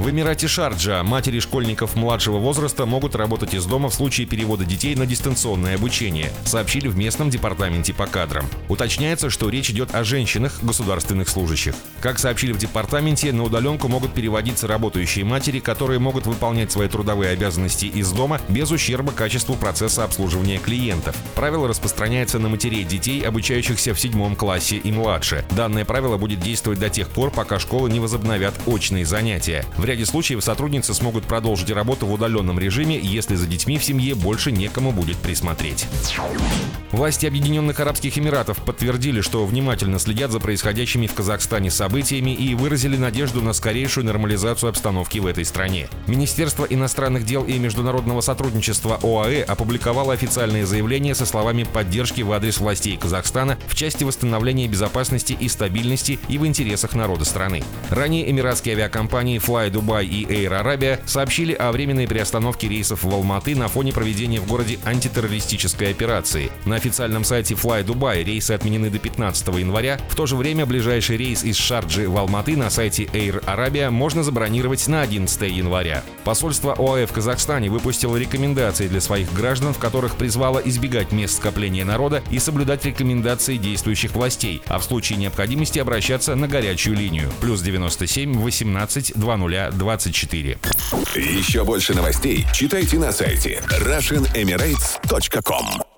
В Эмирате Шарджа матери школьников младшего возраста могут работать из дома в случае перевода детей на дистанционное обучение, сообщили в местном департаменте по кадрам. Уточняется, что речь идет о женщинах, государственных служащих. Как сообщили в департаменте, на удаленку могут переводиться работающие матери, которые могут выполнять свои трудовые обязанности из дома без ущерба качеству процесса обслуживания клиентов. Правило распространяется на матерей детей, обучающихся в седьмом классе и младше. Данное правило будет действовать до тех пор, пока школы не возобновят очные занятия. В ряде случаев сотрудницы смогут продолжить работу в удаленном режиме, если за детьми в семье больше некому будет присмотреть. Власти Объединенных Арабских Эмиратов подтвердили, что внимательно следят за происходящими в Казахстане событиями и выразили надежду на скорейшую нормализацию обстановки в этой стране. Министерство иностранных дел и международного сотрудничества ОАЭ опубликовало официальное заявление со словами поддержки в адрес властей Казахстана в части восстановления безопасности и стабильности и в интересах народа страны. Ранее эмиратские авиакомпании Fly Dubai и Air Arabia сообщили о временной приостановке рейсов в Алматы на фоне проведения в городе антитеррористической операции. На официальном сайте Fly Dubai рейсы отменены до 15 января. В то же время ближайший рейс из Шарджи в Алматы на сайте Air Arabia можно забронировать на 11 января. Посольство ОАЭ в Казахстане выпустило рекомендации для своих граждан, в которых призвало избегать мест скопления народа и соблюдать рекомендации действующих властей, а в случае необходимости обращаться на горячую линию. Плюс 97 18 20 24. Еще больше новостей читайте на сайте RussianEmirates.com